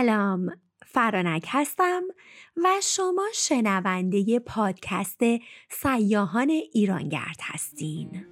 سلام فرانک هستم و شما شنونده پادکست سیاهان ایرانگرد هستین.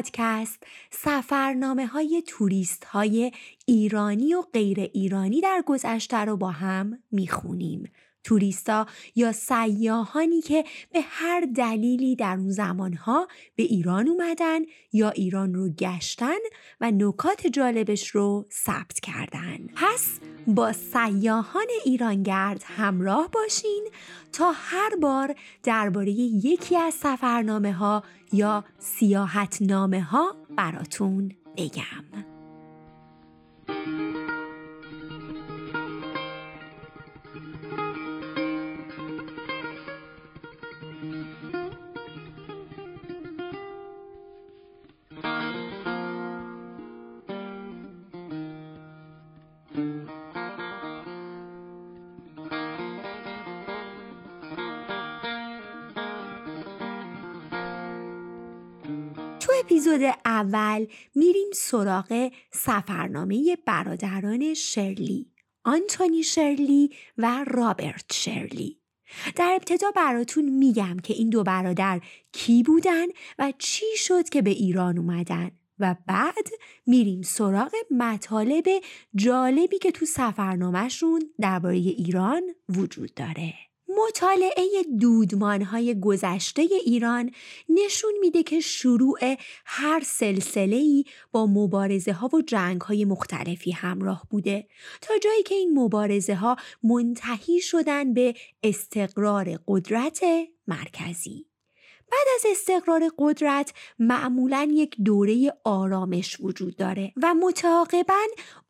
پادکست سفرنامه های توریست های ایرانی و غیر ایرانی در گذشته رو با هم می‌خونیم. توریستا یا سیاهانی که به هر دلیلی در اون زمانها به ایران اومدن یا ایران رو گشتن و نکات جالبش رو ثبت کردن. پس با سیاهان ایرانگرد همراه باشین تا هر بار درباره یکی از سفرنامه ها یا سیاحت نامه ها براتون بگم. اول میریم سراغ سفرنامه برادران شرلی آنتونی شرلی و رابرت شرلی. در ابتدا براتون میگم که این دو برادر کی بودن و چی شد که به ایران اومدن و بعد میریم سراغ مطالب جالبی که تو سفرنامهشون درباره ایران وجود داره. مطالعه های گذشته ایران نشون میده که شروع هر سلسله ای با مبارزه ها و جنگ های مختلفی همراه بوده تا جایی که این مبارزه ها منتهی شدن به استقرار قدرت مرکزی. بعد از استقرار قدرت معمولا یک دوره آرامش وجود داره و متعاقبا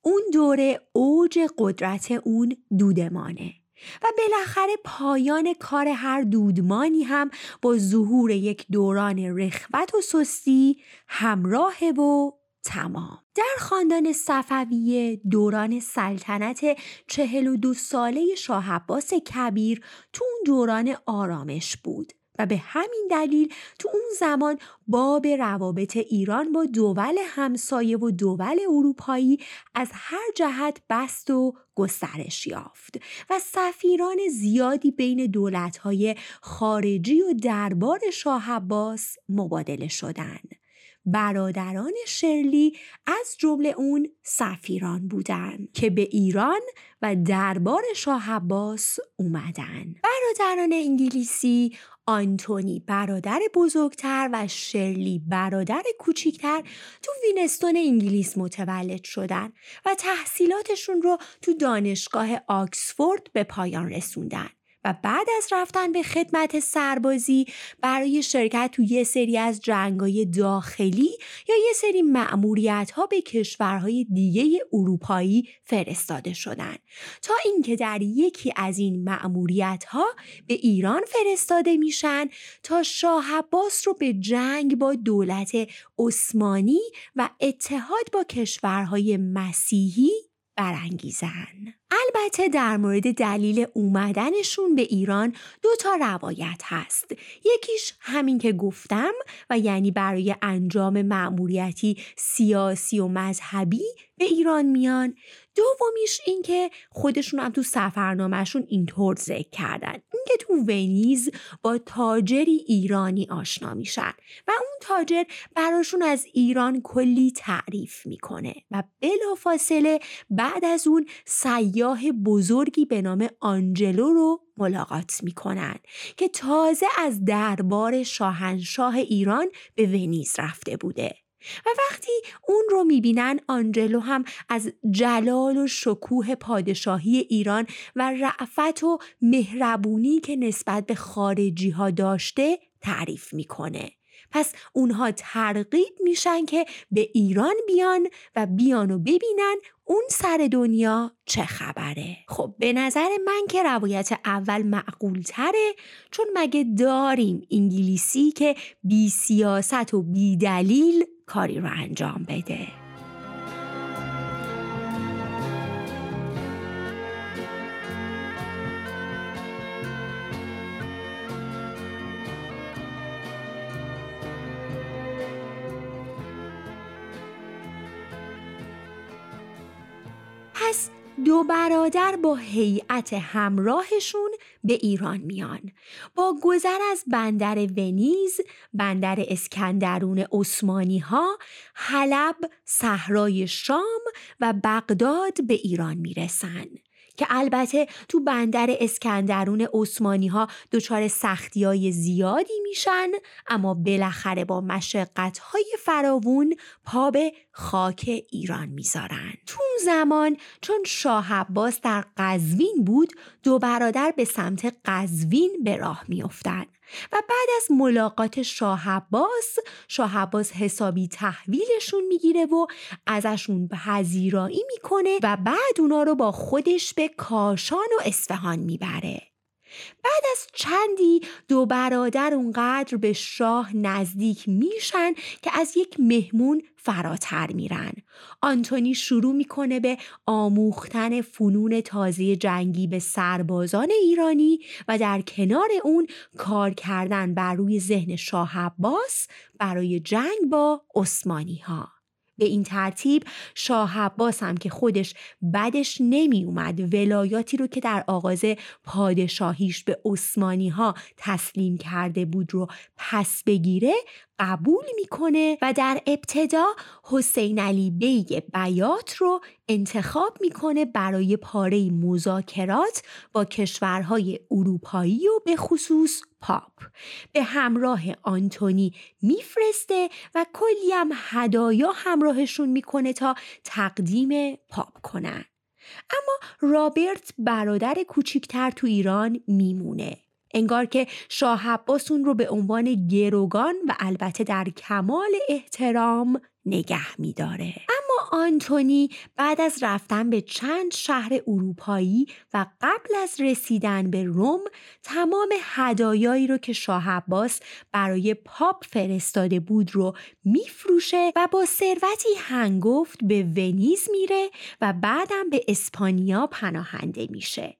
اون دوره اوج قدرت اون دودمانه. و بالاخره پایان کار هر دودمانی هم با ظهور یک دوران رخوت و سستی همراه و تمام. در خاندان صفویه دوران سلطنت چهل و دو ساله شاه عباس کبیر تو اون دوران آرامش بود. و به همین دلیل تو اون زمان باب روابط ایران با دول همسایه و دول اروپایی از هر جهت بست و گسترش یافت و سفیران زیادی بین دولتهای خارجی و دربار شاه عباس مبادله شدند. برادران شرلی از جمله اون سفیران بودند که به ایران و دربار شاه عباس اومدن. برادران انگلیسی آنتونی برادر بزرگتر و شرلی برادر کوچیکتر تو وینستون انگلیس متولد شدن و تحصیلاتشون رو تو دانشگاه آکسفورد به پایان رسوندن. و بعد از رفتن به خدمت سربازی برای شرکت تو یه سری از جنگای داخلی یا یه سری معمولیت ها به کشورهای دیگه اروپایی فرستاده شدن تا اینکه در یکی از این معمولیت ها به ایران فرستاده میشن تا شاه عباس رو به جنگ با دولت عثمانی و اتحاد با کشورهای مسیحی برانگیزن. البته در مورد دلیل اومدنشون به ایران دو تا روایت هست. یکیش همین که گفتم و یعنی برای انجام مأموریتی سیاسی و مذهبی به ایران میان دومیش این که خودشون هم تو سفرنامهشون اینطور ذکر کردن اینکه تو ونیز با تاجری ایرانی آشنا میشن و اون تاجر براشون از ایران کلی تعریف می‌کنه و بلافاصله بعد از اون سیاه بزرگی به نام آنجلو رو ملاقات می‌کنن که تازه از دربار شاهنشاه ایران به ونیز رفته بوده. و وقتی اون رو می‌بینن آنجلو هم از جلال و شکوه پادشاهی ایران و رعفت و مهربونی که نسبت به خارجی ها داشته تعریف می‌کنه. پس اونها ترغیب میشن که به ایران بیان و بیان و ببینن اون سر دنیا چه خبره. خب به نظر من که روایت اول معقول تره چون مگه داریم انگلیسی که بی سیاست و بی دلیل کاری رو انجام بده؟ دو برادر با هیئت همراهشون به ایران میان. با گذر از بندر ونیز بندر اسکندرون عثمانی ها حلب صحرای شام و بغداد به ایران می‌رسن. که البته تو بندر اسکندرون عثمانی ها دچار سختی های زیادی میشن اما بالاخره با مشقت های فراوون پا به خاک ایران می‌ذارن. تو زمان چون شاه عباس در قزوین بود دو برادر به سمت قزوین به راه میافتند و بعد از ملاقات شاه عباس شاه عباس حسابی تحویلشون می‌گیره و ازشون پذیرایی می‌کنه و بعد اونا رو با خودش به کاشان و اصفهان می‌بره. بعد از چندی دو برادر اونقدر به شاه نزدیک میشن که از یک مهمون فراتر میرن. آنتونی شروع می‌کنه به آموختن فنون تازه جنگی به سربازان ایرانی و در کنار اون کار کردن بر روی ذهن شاه عباس برای جنگ با عثمانی ها به این ترتیب شاه عباس هم که خودش بدش نمی اومد ولایاتی رو که در آغاز پادشاهیش به عثمانی ها تسلیم کرده بود رو پس بگیره قبول می‌کنه و در ابتدا حسین علی بیگ بیات رو انتخاب می‌کنه برای پاره‌ای مذاکرات با کشورهای اروپایی و به خصوص پاپ. به همراه آنتونی میفرسته و کلی هم هدایا همراهشون می‌کنه تا تقدیم پاپ کنن. اما رابرت برادر کوچیکتر تو ایران میمونه. انگار که شاه عباس اون رو به عنوان گروگان و البته در کمال احترام نگه میداره. اما آنتونی بعد از رفتن به چند شهر اروپایی و قبل از رسیدن به روم تمام هدایایی رو که شاه عباس برای پاپ فرستاده بود رو میفروشه و با ثروتی هنگفت به ونیز میره و بعدم به اسپانیا پناهنده میشه.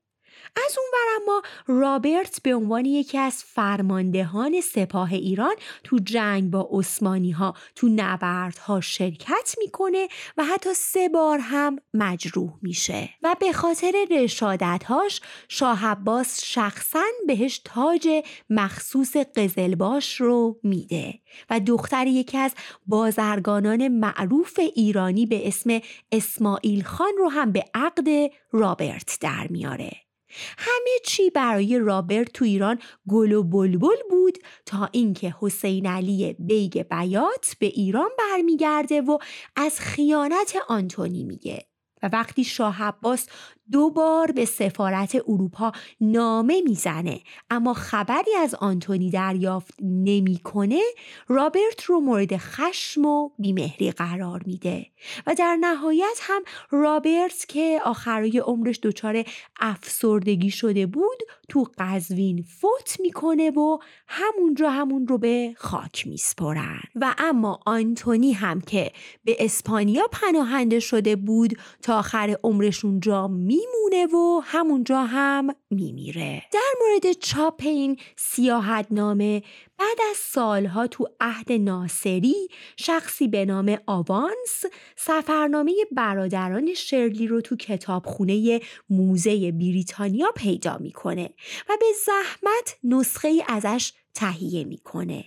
از اون اما رابرت به عنوان یکی از فرماندهان سپاه ایران تو جنگ با عثمانی ها تو نبردها شرکت می‌کنه و حتی سه بار هم مجروح میشه. و به خاطر رشادتهاش شاه عباس شخصا بهش تاج مخصوص قزلباش رو میده و دختر یکی از بازرگانان معروف ایرانی به اسم اسماعیل خان رو هم به عقد رابرت در میاره. همه چی برای رابرت تو ایران گل و بلبل بود تا اینکه حسین علی بیگ بیات به ایران برمیگرده و از خیانت آنتونی میگه. و وقتی شاه عباس دو بار به سفارت اروپا نامه می‌زنه. اما خبری از آنتونی دریافت نمی‌کنه رابرت رو مورد خشم و بیمهری قرار میده. و در نهایت هم رابرت که آخرای عمرش دچار افسردگی شده بود تو قزوین فوت می‌کنه و همونجا همون رو به خاک میسپرن. و اما آنتونی هم که به اسپانیا پناهنده شده بود تا آخر عمرش اونجا می میمونه و همونجا هم میمیره. در مورد چاپ این سیاحت نامه بعد از سالها تو عهد ناصری شخصی به نام آوانس سفرنامه برادران شرلی رو تو کتابخونه موزه بریتانیا پیدا می‌کنه و به زحمت نسخه ای ازش تهیه می‌کنه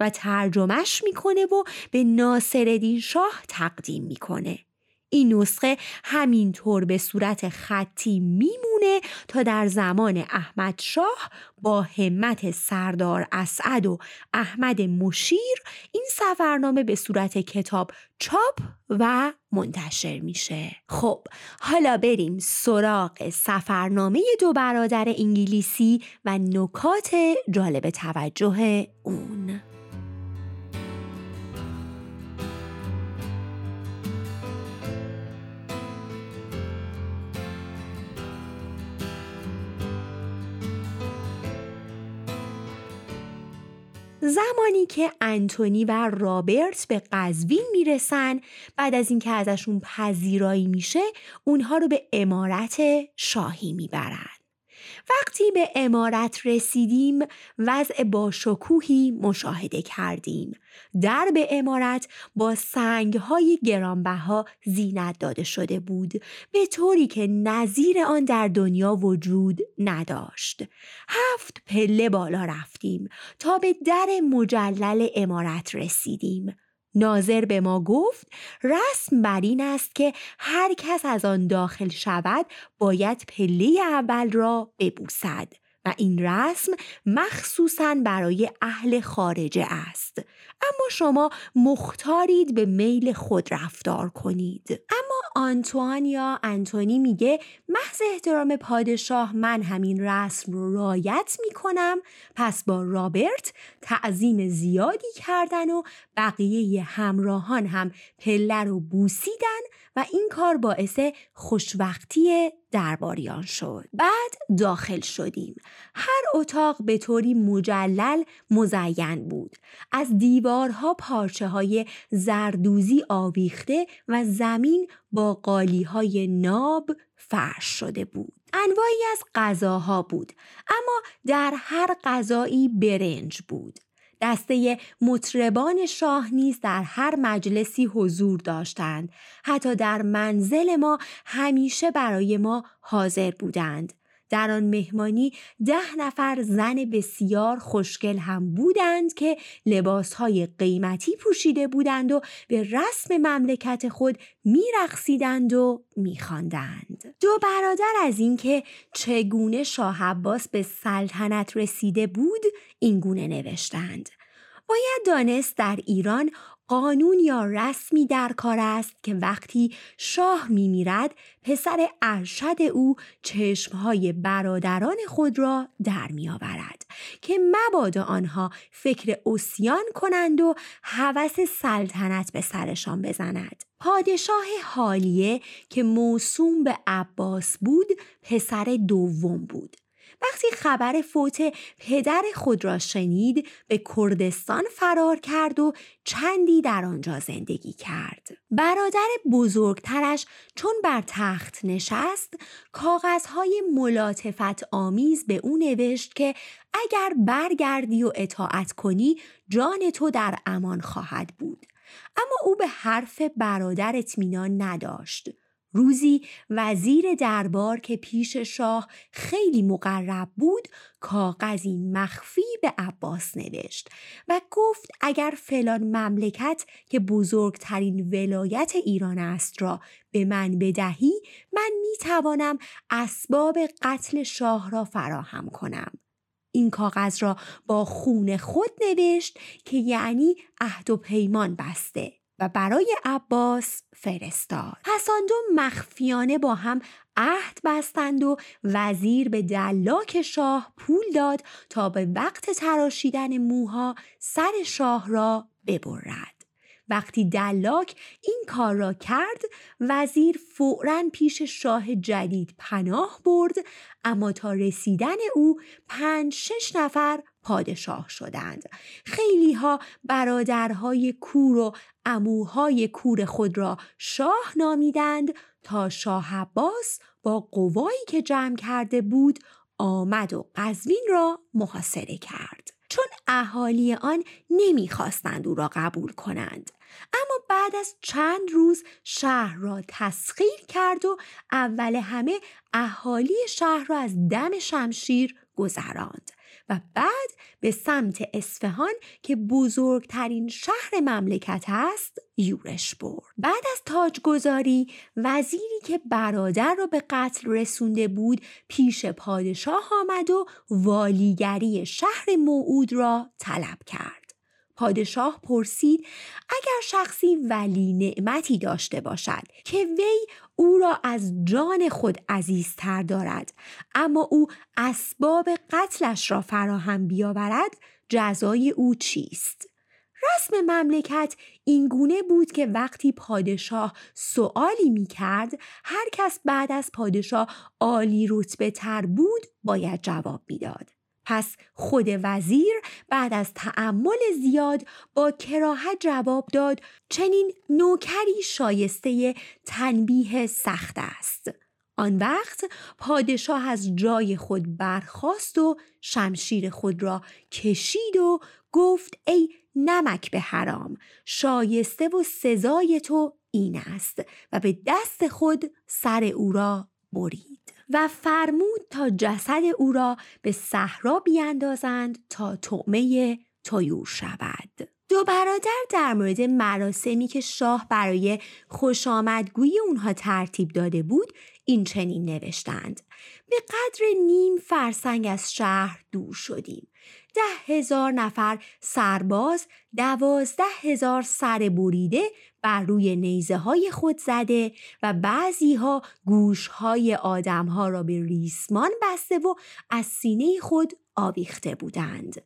و ترجمهش می‌کنه و به ناصرالدین شاه تقدیم می‌کنه. این نسخه همینطور به صورت خطی میمونه تا در زمان احمد شاه با همت سردار اسعد و احمد مشیر این سفرنامه به صورت کتاب چاپ و منتشر میشه. خب حالا بریم سراغ سفرنامه دو برادر انگلیسی و نکات جالب توجه اون. زمانی که انتونی و رابرت به قزوین می‌رسن بعد از اینکه ازشون پذیرایی میشه اونها رو به امارت شاهی می‌برن. وقتی به امارت رسیدیم وضع با شکوهی مشاهده کردیم. در به امارت با سنگهای گرانبها زینت داده شده بود. به طوری که نظیر آن در دنیا وجود نداشت. هفت پله بالا رفتیم تا به در مجلل امارت رسیدیم. ناظر به ما گفت رسم بر این است که هر کس از آن داخل شود باید پله اول را ببوسد. و این رسم مخصوصا برای اهل خارجه است. اما شما مختارید به میل خود رفتار کنید. اما آنتوان یا انتونی میگه محض احترام پادشاه من همین رسم رو رایت می‌کنم پس با رابرت تعظیم زیادی کردن و بقیه همراهان هم پله رو بوسیدن و این کار باعث خوشوقتی درباریان شد. بعد داخل شدیم. هر اتاق به طوری مجلل مزین بود. از دیوارها پارچه های زردوزی آویخته و زمین با قالی های ناب فرش شده بود. انواعی از غذاها بود اما در هر غذایی برنج بود. دسته مطربان شاه نیز در هر مجلسی حضور داشتند. حتی در منزل ما همیشه برای ما حاضر بودند. در آن مهمانی ده نفر زن بسیار خوشگل هم بودند که لباسهای قیمتی پوشیده بودند و به رسم مملکت خود میرقصیدند و میخواندند. دو برادر از اینکه چگونه شاه عباس به سلطنت رسیده بود اینگونه نوشتند. باید دانست در ایران قانون یا رسمی در کار است که وقتی شاه می میرد پسر ارشد او چشمهای برادران خود را در می آورد که مبادا آنها فکر اسیان کنند و هوس سلطنت به سرشان بزند. پادشاه حالیه که موسوم به عباس بود پسر دوم بود. وقتی خبر فوت پدر خود را شنید به کردستان فرار کرد و چندی در آنجا زندگی کرد. برادر بزرگترش چون بر تخت نشست کاغذهای ملاطفت آمیز به او نوشت که اگر برگردی و اطاعت کنی جان تو در امان خواهد بود. اما او به حرف برادر اطمینان نداشت. روزی وزیر دربار که پیش شاه خیلی مقرب بود کاغذی مخفی به عباس نوشت و گفت اگر فلان مملکت که بزرگترین ولایت ایران است را به من بدهی من می توانم اسباب قتل شاه را فراهم کنم. این کاغذ را با خون خود نوشت که یعنی عهد و پیمان بسته. و برای عباس فرستاد. پس آن دو مخفیانه با هم عهد بستند و وزیر به دلاک شاه پول داد تا به وقت تراشیدن موها سر شاه را ببرد. وقتی دلاک این کار را کرد وزیر فورا پیش شاه جدید پناه برد اما تا رسیدن او پنج شش نفر پادشاه شدند. خیلی ها برادرهای کور و اموهای کور خود را شاه نامیدند تا شاه عباس با قوایی که جمع کرده بود آمد و قزوین را محاصره کرد. چون اهالی آن نمی‌خواستند او را قبول کنند. اما بعد از چند روز شهر را تسخیر کرد و اول همه اهالی شهر را از دم شمشیر گذراند. و بعد به سمت اصفهان که بزرگترین شهر مملکت است یورش برد. بعد از تاجگذاری وزیری که برادر را به قتل رسونده بود پیش پادشاه آمد و والیگری شهر موعود را طلب کرد. پادشاه پرسید اگر شخصی ولی نعمتی داشته باشد که وی او را از جان خود عزیزتر دارد. اما او اسباب قتلش را فراهم بیاورد جزای او چیست؟ رسم مملکت اینگونه بود که وقتی پادشاه سوالی می کرد هر کس بعد از پادشاه عالی رتبه تر بود باید جواب می‌داد. پس خود وزیر بعد از تعمل زیاد با کراهت جواب داد چنین نوکری شایسته تنبیه سخت است. آن وقت پادشاه از جای خود برخاست و شمشیر خود را کشید و گفت ای نمک به حرام شایسته و سزای تو این است و به دست خود سر او را برید. و فرمود تا جسد او را به صحرا بیاندازند تا طعمه طیور شود. دو برادر در مورد مراسمی که شاه برای خوش آمدگوی اونها ترتیب داده بود این چنین نوشتند. به قدر نیم فرسنگ از شهر دور شدیم. ده هزار نفر سرباز دوازده هزار سر بریده بر روی نیزه های خود زده و بعضی ها گوش های آدم ها را به ریسمان بسته و از سینه خود آویخته بودند.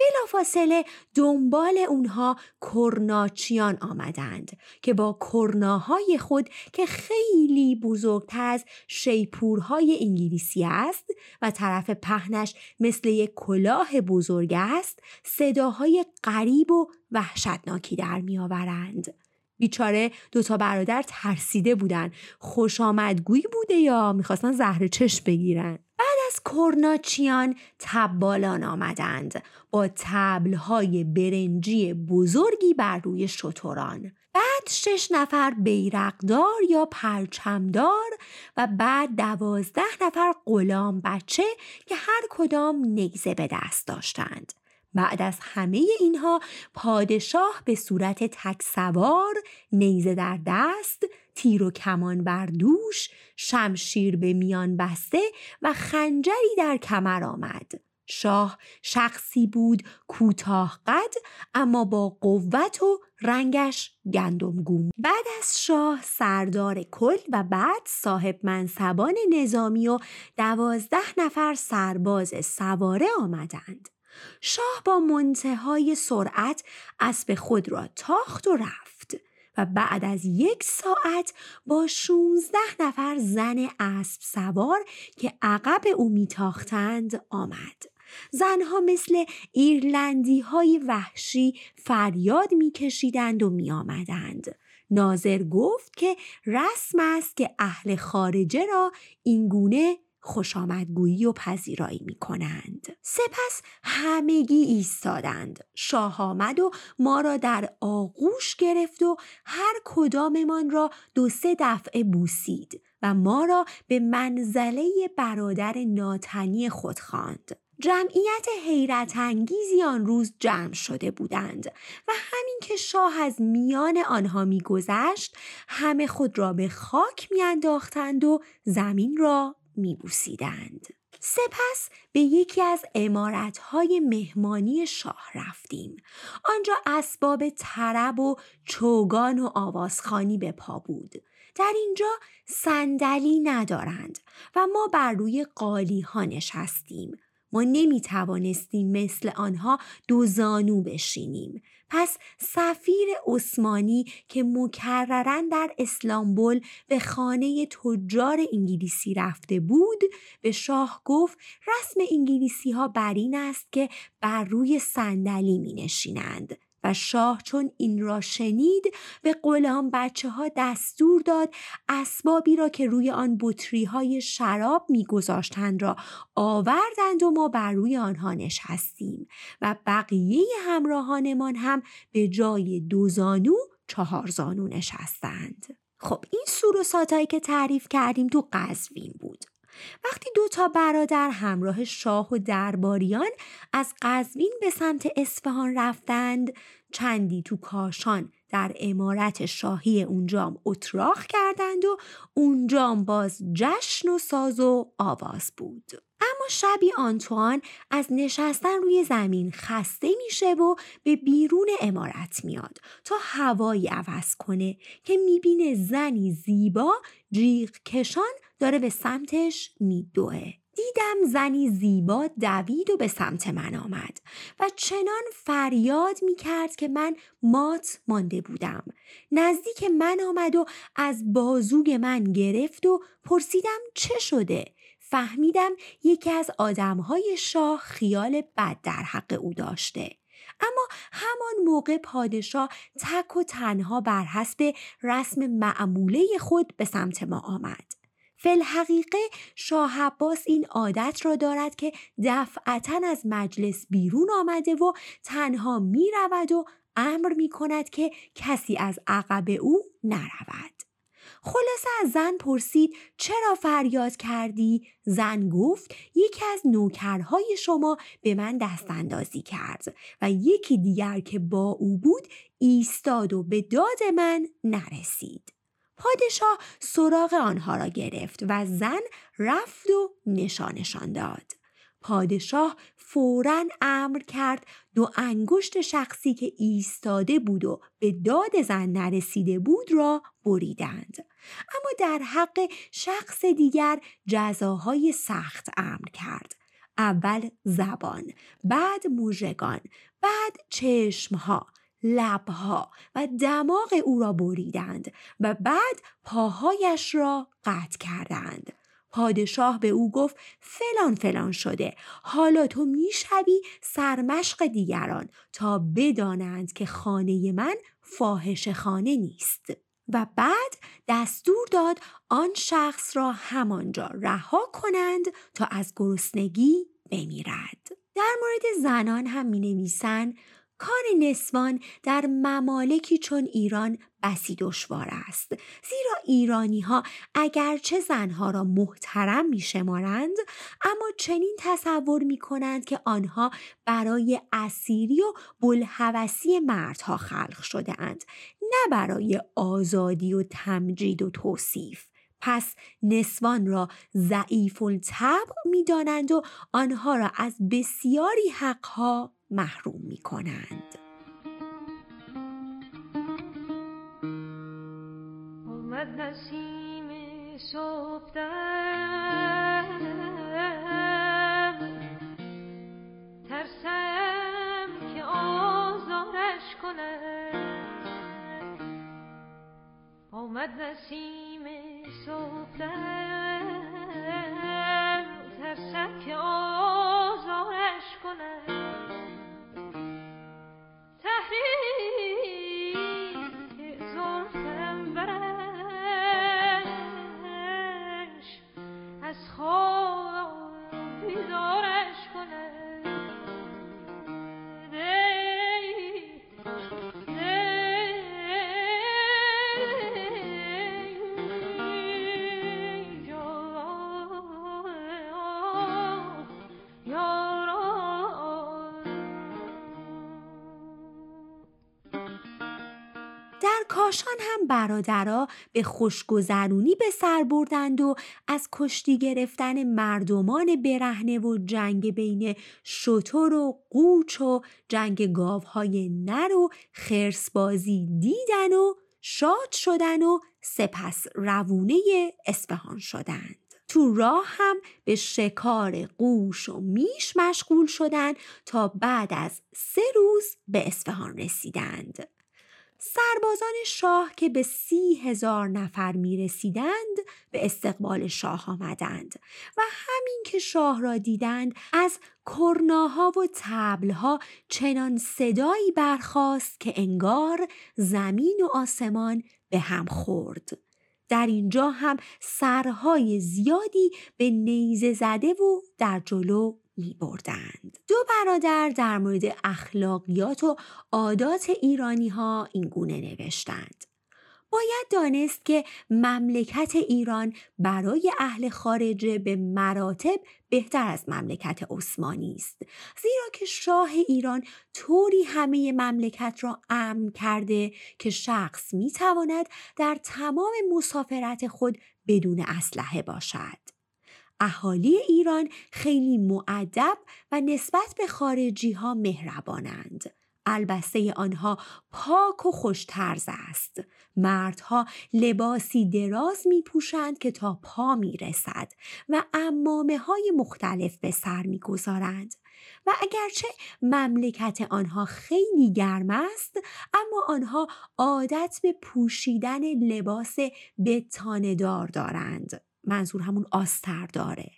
بلافاصله دنبال اونها کرناچیان آمدند که با کرناهای خود که خیلی بزرگتر از شیپورهای انگلیسی است و طرف پهنش مثل یک کلاه بزرگ است صداهای غریب و وحشتناکی در میآورند. بیچاره دوتا برادر ترسیده بودن خوش آمدگویی بوده یا می‌خواستن زهر چشم بگیرن از کرناچیان تبالان آمدند با تبلهای برنجی بزرگی بر روی شتران. بعد شش نفر بیرقدار یا پرچمدار و بعد دوازده نفر غلام بچه که هر کدام نیزه به دست داشتند. بعد از همه اینها پادشاه به صورت تک سوار نیزه در دست تیر و کمان بر دوش شمشیر به میان بسته و خنجری در کمر آمد. شاه شخصی بود کوتاه قد اما با قوت و رنگش گندمگون. بعد از شاه سردار کل و بعد صاحب منصبان نظامی و دوازده نفر سرباز سواره آمدند. شاه با منتهای سرعت اسب خود را تاخت و رفت. و بعد از یک ساعت با 16 نفر زن اسب سوار که عقب او میتاختند آمد. زنها مثل ایرلندی های وحشی فریاد میکشیدند و میآمدند. ناظر گفت که رسم است که اهل خارجه را اینگونه خوش آمدگویی و پذیرایی می کنند. سپس همگی ایستادند. شاه آمد و ما را در آغوش گرفت و هر کداممان را دو سه دفعه بوسید و ما را به منزله برادر ناتنی خود خواند. جمعیت حیرت انگیزی آن روز جمع شده بودند و همین که شاه از میان آنها میگذشت همه خود را به خاک میانداختند و زمین را میبوسیدند. سپس به یکی از امارتهای مهمانی شاه رفتیم. آنجا اسباب طرب و چوگان و آوازخانی به پا بود. در اینجا صندلی ندارند و ما بر روی قالی ها نشستیم. ما نمی توانستیم مثل آنها دو زانو بشینیم. پس سفیر عثمانی که مکررن در اسلامبول به خانه تجار انگلیسی رفته بود به شاه گفت رسم انگلیسی ها بر این است که بر روی صندلی می نشینند و شاه چون این را شنید به غلام بچه ها دستور داد اسبابی را که روی آن بطری های شراب میگذاشتند را آوردند و ما بر روی آنها نشستیم و بقیه همراهانمان هم به جای دو زانو چهار زانو نشستند. خب این سور که تعریف کردیم تو قزوین بود. وقتی دو تا برادر همراه شاه و درباریان از قزوین به سمت اصفهان رفتند چندی تو کاشان در امارت شاهی اونجام اتراق کردند و اونجام باز جشن و ساز و آواز بود. اما شبی آنتوان از نشستن روی زمین خسته میشه و به بیرون امارت میاد تا هوایی عوض کنه که می‌بینه زنی زیبا جیغ کشان داره به سمتش میدوه. دیدم زنی زیبا دوید و به سمت من آمد و چنان فریاد می کرد که من مات مانده بودم. نزدیک من آمد و از بازوگ من گرفت و پرسیدم چه شده؟ فهمیدم یکی از آدمهای شاه خیال بد در حق او داشته اما همان موقع پادشاه تک و تنها بر حسب رسم معموله خود به سمت ما آمد حقیقه شاه عباس این عادت را دارد که دفعتا از مجلس بیرون آمده و تنها می رود و امر می کند که کسی از عقب او نرود. خلاصه از زن پرسید چرا فریاد کردی؟ زن گفت یکی از نوکرهای شما به من دست اندازی کرد و یکی دیگر که با او بود ایستاد و به داد من نرسید. پادشاه سراغ آنها را گرفت و زن رفت و نشانشان داد. پادشاه فورا امر کرد دو انگشت شخصی که ایستاده بود و به داد زن نرسیده بود را بریدند. اما در حق شخص دیگر جزاهای سخت امر کرد. اول زبان بعد موژگان بعد چشمها لبها و دماغ او را بریدند و بعد پاهایش را قطع کردند. پادشاه به او گفت فلان فلان شده. حالا تو می‌شوی سرمشق دیگران تا بدانند که خانه من فاحش خانه نیست. و بعد دستور داد آن شخص را همانجا رها کنند تا از گرسنگی بمیرد. در مورد زنان هم می نویسن کار نسوان در ممالکی چون ایران بسی دشوار است. زیرا ایرانی ها اگرچه زنها را محترم می شمارند اما چنین تصور می کنند که آنها برای اسیری و بلحوثی مردها خلق شده اند نه برای آزادی و تمجید و توصیف. پس نسوان را ضعیف الطبع می دانند و آنها را از بسیاری حقها محروم می کنند. آمد نسیم ترسم که آزارش کنم. آمد نسیم صبحدم. ترسم که آزارش کنم. کاشان هم برادرها به خوشگذرونی به سر بردند و از کشتی گرفتن مردمان برهنه و جنگ بین شتر و قوچ و جنگ گاوهای نر و خرسبازی دیدن و شاد شدن و سپس روونه اصفهان شدند. تو راه هم به شکار قوش و میش مشغول شدند تا بعد از سه روز به اصفهان رسیدند. سربازان شاه که به سی هزار نفر می رسیدند به استقبال شاه آمدند و همین که شاه را دیدند از کرناها و تبلها چنان صدایی برخاست که انگار زمین و آسمان به هم خورد. در اینجا هم سرهای زیادی به نیزه زده و در جلو می بردند. دو برادر در مورد اخلاقیات و عادات ایرانی ها این گونه نوشتند. باید دانست که مملکت ایران برای اهل خارجه به مراتب بهتر از مملکت عثمانی است زیرا که شاه ایران طوری همه مملکت را امن کرده که شخص می تواند در تمام مسافرت خود بدون اسلحه باشد اهالی ایران خیلی معدب و نسبت به خارجی ها مهربانند. البسته آنها پاک و خوشترز است. مردها لباسی دراز می پوشند که تا پا می رسد و امامه های مختلف به سر می گذارند. و اگرچه مملکت آنها خیلی گرم است اما آنها عادت به پوشیدن لباس بتاندار دارند منظور همون آستر داره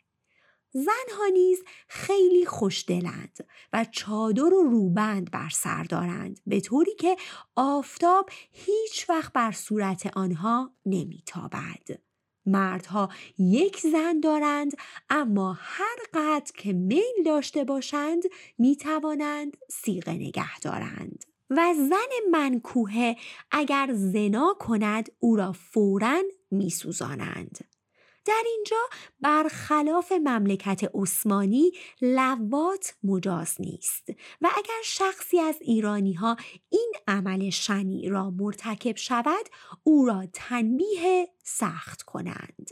زنها نیز خیلی خوشدلند و چادر و روبند بر سر دارند به طوری که آفتاب هیچ وقت بر صورت آنها نمیتابد. مردها یک زن دارند اما هر قدر که میل داشته باشند می توانند سیغه نگه دارند و زن منکوهه اگر زنا کند او را فورا می سوزانند. در اینجا برخلاف مملکت عثمانی لوات مجاز نیست و اگر شخصی از ایرانی ها این عمل شنی را مرتکب شود او را تنبیه سخت کنند.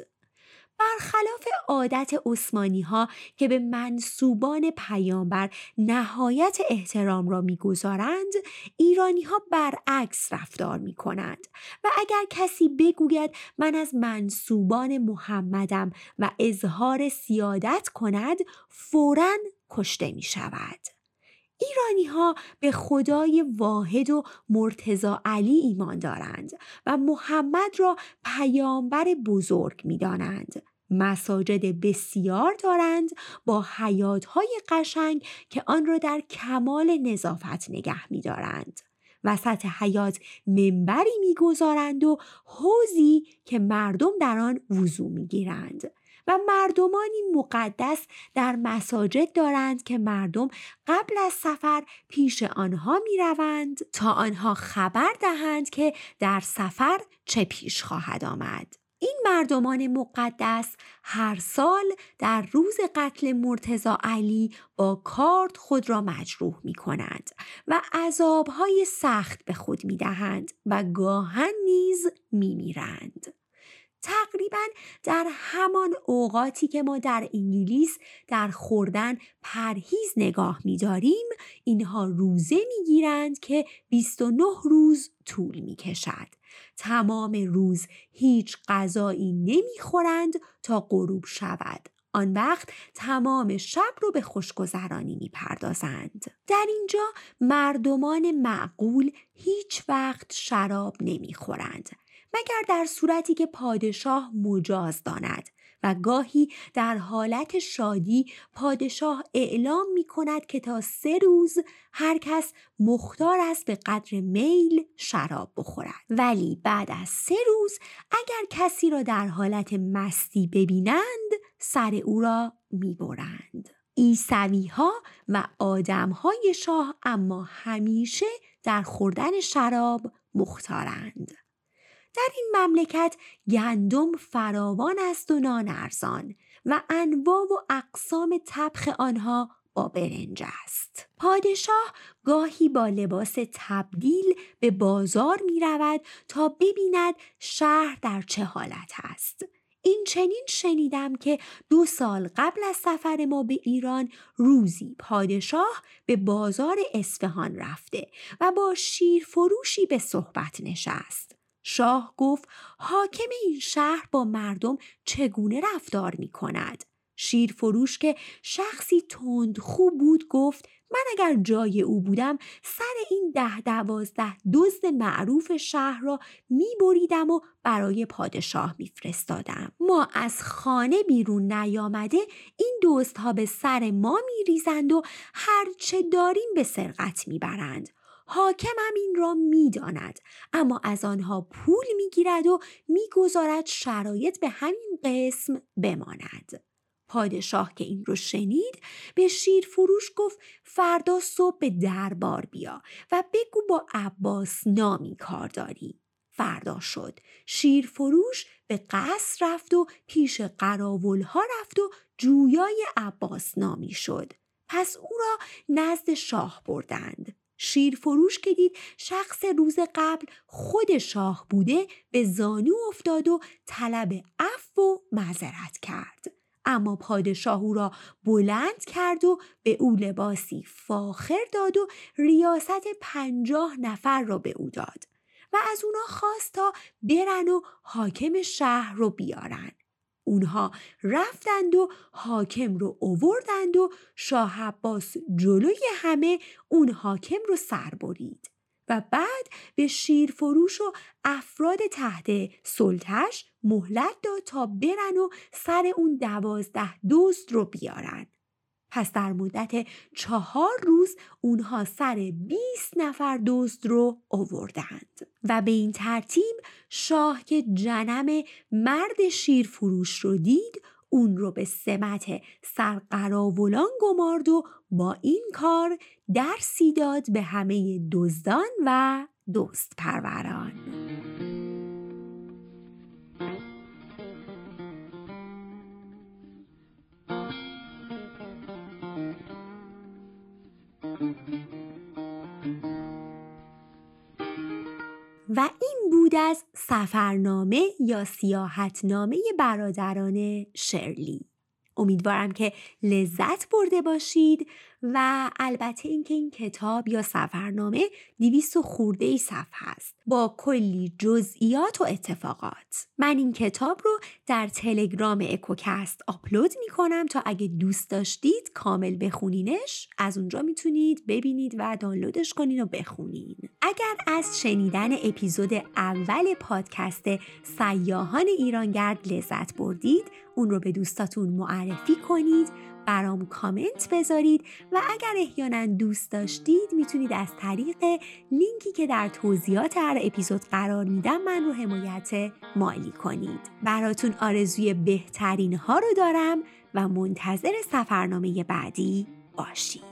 برخلاف عادت عثمانی ها که به منصوبان پیامبر نهایت احترام را می‌گذارند ایرانی ها برعکس رفتار می کنند و اگر کسی بگوید من از منصوبان محمدم و اظهار سیادت کند فورا کشته می شود. ایرانی ها به خدای واحد و مرتزا علی ایمان دارند و محمد را پیامبر بزرگ می دانند. مساجد بسیار دارند با حیاتهای قشنگ که آن را در کمال نظافت نگه می دارند. وسط حیات منبری می‌گذارند و حوزی که مردم در آن وضو می‌گیرند و مردمانی مقدس در مساجد دارند که مردم قبل از سفر پیش آنها می روند تا آنها خبر دهند که در سفر چه پیش خواهد آمد. این مردمان مقدس هر سال در روز قتل مرتزا علی با کارد خود را مجروح می کنند و عذابهای سخت به خود می دهند و گاهن نیز می میرند. تقریبا در همان اوقاتی که ما در انگلیس در خوردن پرهیز نگاه می‌داریم اینها روزه می‌گیرند که 29 روز طول می‌کشد. تمام روز هیچ غذایی نمی‌خورند تا غروب شود. آن وقت تمام شب رو به خوشگذرانی می‌پردازند. در اینجا مردمان معقول هیچ وقت شراب نمی‌خورند. مگر در صورتی که پادشاه مجاز داند و گاهی در حالت شادی پادشاه اعلام می کند که تا سه روز هر کس مختار است به قدر میل شراب بخورد ولی بعد از سه روز اگر کسی را در حالت مستی ببینند سر او را می برند. ایسوی ها و آدم های شاه اما همیشه در خوردن شراب مختارند. در این مملکت گندم فراوان است و نان ارزان و انواع و اقسام طبخ آنها با برنج است. پادشاه گاهی با لباس تبدیل به بازار می رود تا ببیند شهر در چه حالت است. این چنین شنیدم که دو سال قبل از سفر ما به ایران روزی پادشاه به بازار اصفهان رفته و با شیرفروشی به صحبت نشست. شاه گفت حاکم این شهر با مردم چگونه رفتار می کند؟ شیر فروش که شخصی تند خوب بود گفت من اگر جای او بودم سر این ده دوازده دزد معروف شهر را می بریدم و برای پادشاه میفرستادم ما از خانه بیرون نیامده این دزدها به سر ما می ریزند و هرچه داریم به سرقت می‌برند حاکم هم این را می‌داند اما از آنها پول می‌گیرد و می‌گذارد شرایط به همین قسم بماند پادشاه که این رو شنید به شیر فروش گفت فردا صبح به دربار بیا و بگو با عباس نامی کار داری. فردا شد. شیر فروش به قصر رفت و پیش قراول ها رفت و جویای عباس نامی شد. پس او را نزد شاه بردند. شیرفروش که دید شخص روز قبل خود شاه بوده به زانو افتاد و طلب عفو و معذرت کرد. اما پادشاه او را بلند کرد و به او لباسی فاخر داد و ریاست پنجاه نفر را به او داد و از اونا خواست تا برن و حاکم شهر رو بیارن. اونها رفتند و حاکم رو اووردند و شاه عباس جلوی همه اون حاکم رو سر برید و بعد به شیرفروش و افراد تحت سلطش مهلت داد تا برن و سر اون دوازده دوست رو بیارن. پس در مدت چهار روز اونها سر 20 نفر دوست رو آوردند و به این ترتیب شاه که جنم مرد شیرفروش رو دید اون رو به سمت سرقراولان گمارد و با این کار درسی داد به همه دزدان و دوست پروران. و این بود از سفرنامه یا سیاحتنامه برادران شرلی. امیدوارم که لذت برده باشید. و البته اینکه این کتاب یا سفرنامه دیویست و خورده ای صفحه است با کلی جزئیات و اتفاقات. من این کتاب رو در تلگرام اکوکست آپلود می کنم تا اگه دوست داشتید کامل بخونینش از اونجا می‌تونید ببینید و دانلودش کنین و بخونین. اگر از شنیدن اپیزود اول پادکست سیاهان ایرانگرد لذت بردید اون رو به دوستاتون معرفی کنید برام کامنت بذارید و اگر احیانا دوست داشتید می‌تونید از طریق لینکی که در توضیحات هر اپیزود قرار میدم من رو حمایت مالی کنید. براتون آرزوی بهترین ها رو دارم و منتظر سفرنامه بعدی باشید.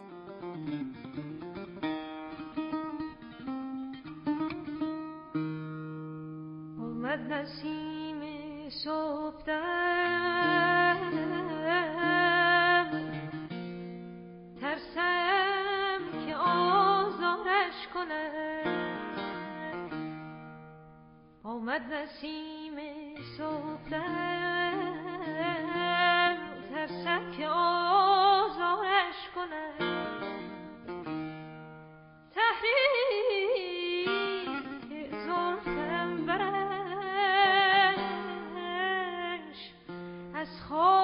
نسیم شود نسیم صبح ترسد که آزارش کند. تحریک از خواب